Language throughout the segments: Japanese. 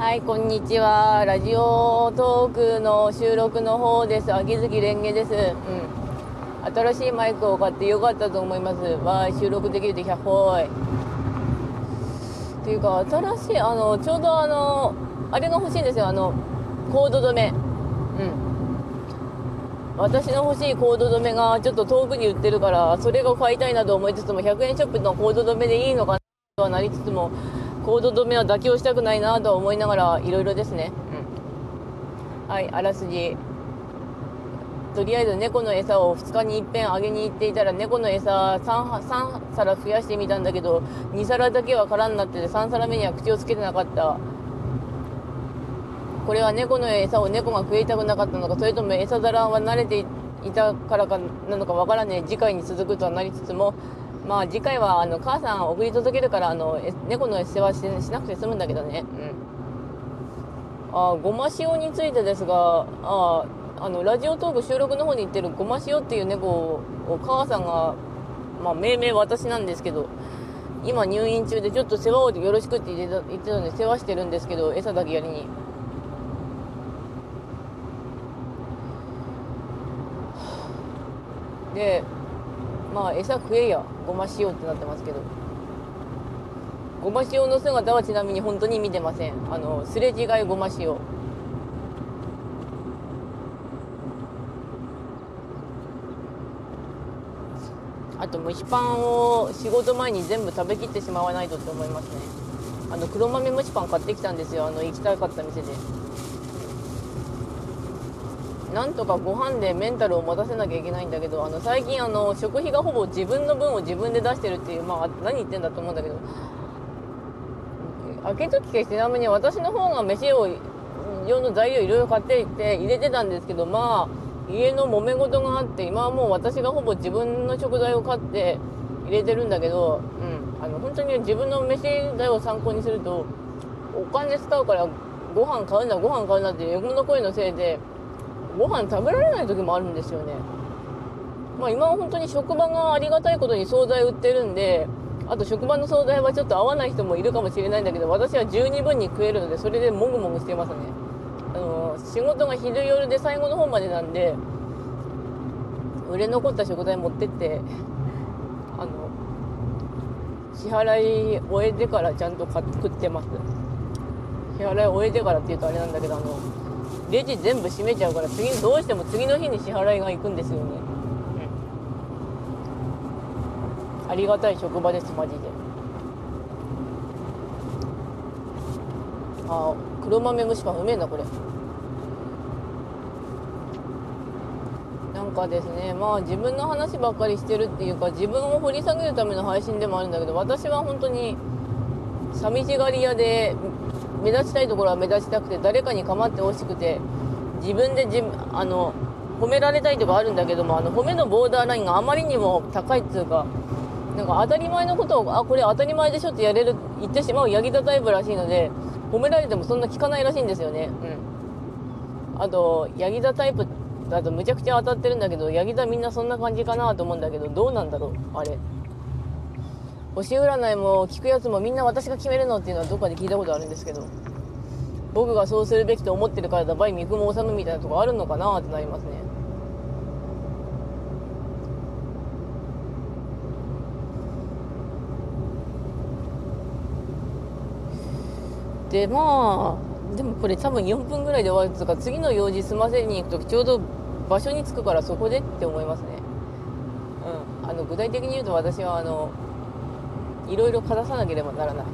はい、こんにちは。ラジオトークの収録の方です。秋月蓮華です。うん。新しいマイクを買ってよかったと思います。わー、収録できるで100ほーい。っていうか、新しい、あの、ちょうどあの、あれが欲しいんですよ。あの、コード止め。うん。私の欲しいコード止めがちょっと遠くに売ってるから、それが買いたいなと思いつつも、100円ショップのコード止めでいいのかなとはなりつつも、コード止めは妥協したくないなとは思いながらいろいろですね、うん、はいあらすじ。とりあえず猫の餌を2日にいっぺんあげに行っていたら猫の餌 3, 3皿増やしてみたんだけど2皿だけは空になってて3皿目には口をつけてなかった。これは猫の餌を猫が食いたくなかったのかそれとも餌皿は慣れていたからかなのかわからねえ。次回に続くとはなりつつもまあ次回はあの母さん送り届けるからあの猫の世話ししなくて済むんだけどね。うん。あごま塩についてですが、ああのラジオトーク収録の方に行ってるごま塩っていう猫を母さんが、まあ命名私なんですけど、今入院中でちょっと世話をよろしくって言ってた言ってたんで世話してるんですけど、餌だけやりに。で、まあ餌食えや。ごま塩ってなってますけど。ごま塩の姿はちなみに本当に見てません。あのすれ違いごま塩。あと蒸しパンを仕事前に全部食べきってしまわないとって思いますね。あの黒豆蒸しパン買ってきたんですよ。あの行きたかった店で。なんとかご飯でメンタルを持たせなきゃいけないんだけどあの最近あの食費がほぼ自分の分を自分で出してるっていうまあ何言ってんだと思うんだけど。開けときかちなみに私の方が飯を用の材料いろいろ買っていって入れてたんですけどまあ家の揉め事があって今はもう私がほぼ自分の食材を買って入れてるんだけど、うん、あの本当に自分の飯代を参考にするとお金使うからご飯買うんだご飯買うんだって横の声のせいでご飯食べられない時もあるんですよね。まあ今は本当に職場がありがたいことに惣菜売ってるんで、あと職場の惣菜はちょっと合わない人もいるかもしれないんだけど、私は十二分に食えるので、それでもぐもぐしてますね。あの、仕事が昼夜で最後の方までなんで、売れ残った食材持ってって、あの、支払い終えてからちゃんと買って食ってます。支払い終えてからって言うとあれなんだけど、あの、レジ全部閉めちゃうから次どうしても次の日に支払いが行くんですよね、うん、ありがたい職場ですマジで。あ黒豆蒸しパンうめえなこれ。なんかですねまあ自分の話ばっかりしてるっていうか自分を掘り下げるための配信でもあるんだけど私は本当に寂しがり屋で目立ちたいところは目立ちたくて誰かに構ってほしくて自分で自あの褒められたいとかあるんだけどもあの褒めのボーダーラインがあまりにも高いっていうかなんか当たり前のことをあこれ当たり前でしょってやれる言ってしまうヤギ座タイプらしいので褒められてもそんな聞かないらしいんですよね。うん。あとヤギ座タイプだとむちゃくちゃ当たってるんだけどヤギ座みんなそんな感じかなと思うんだけどどうなんだろうあれ。星占いも聞くやつもみんな私が決めるのっていうのはどっかで聞いたことあるんですけど僕がそうするべきと思ってるからだバイ三雲治みたいなとこあるのかなってなりますね。でまあでもこれ多分4分ぐらいで終わるとか次の用事済ませに行く時ちょうど場所に着くからそこでって思いますね。うん。あの具体的に言うと私はあのいろいろかざさなければならない、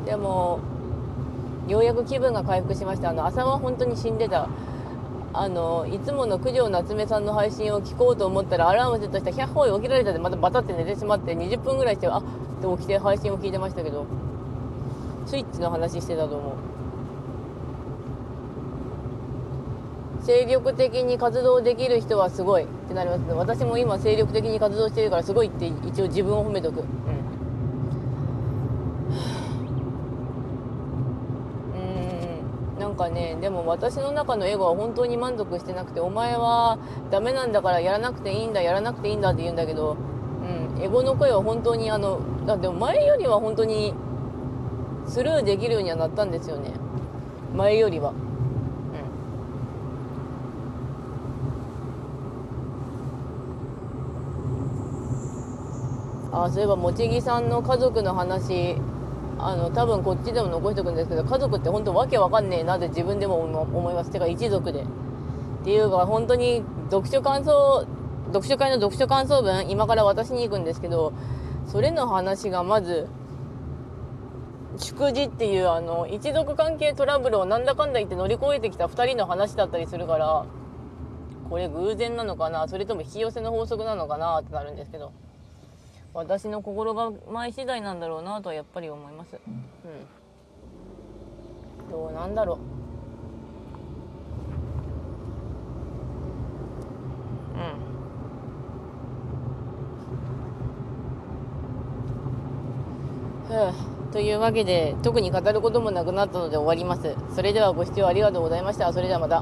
うん、でもようやく気分が回復しました。あの朝は本当に死んでた。あのいつもの九条夏目さんの配信を聞こうと思ったらアラームセットしたら100歩起きられたでまたバタって寝てしまって20分ぐらいしてあって起きて配信を聞いてましたけどスイッチの話してたと思う。精力的に活動できる人はすごい。ってなりますね。私も今精力的に活動してるからすごいって一応自分を褒めとく。うん。うん。なんかかねでも私の中のエゴは本当に満足してなくてお前はダメなんだからやらなくていいんだやらなくていいんだって言うんだけど、うん、エゴの声は本当にあのだって前よりは本当にスルーできるようにはなったんですよね。前よりは。あそういえばもちぎさんの家族の話あの多分こっちでも残しておくんですけど家族って本当わけわかんねえなって自分でも思います。てか一族で。っていうか本当に読書感想読書会の読書感想文今から渡しに行くんですけどそれの話がまず祝辞っていうあの一族関係トラブルをなんだかんだ言って乗り越えてきた2人の話だったりするからこれ偶然なのかな？それとも引き寄せの法則なのかな？ってなるんですけど。私の心構え次第なんだろうなとはやっぱり思います。うん。どうなんだろう。うん。というわけで特に語ることもなくなったので終わります。それではご視聴ありがとうございました。それではまた。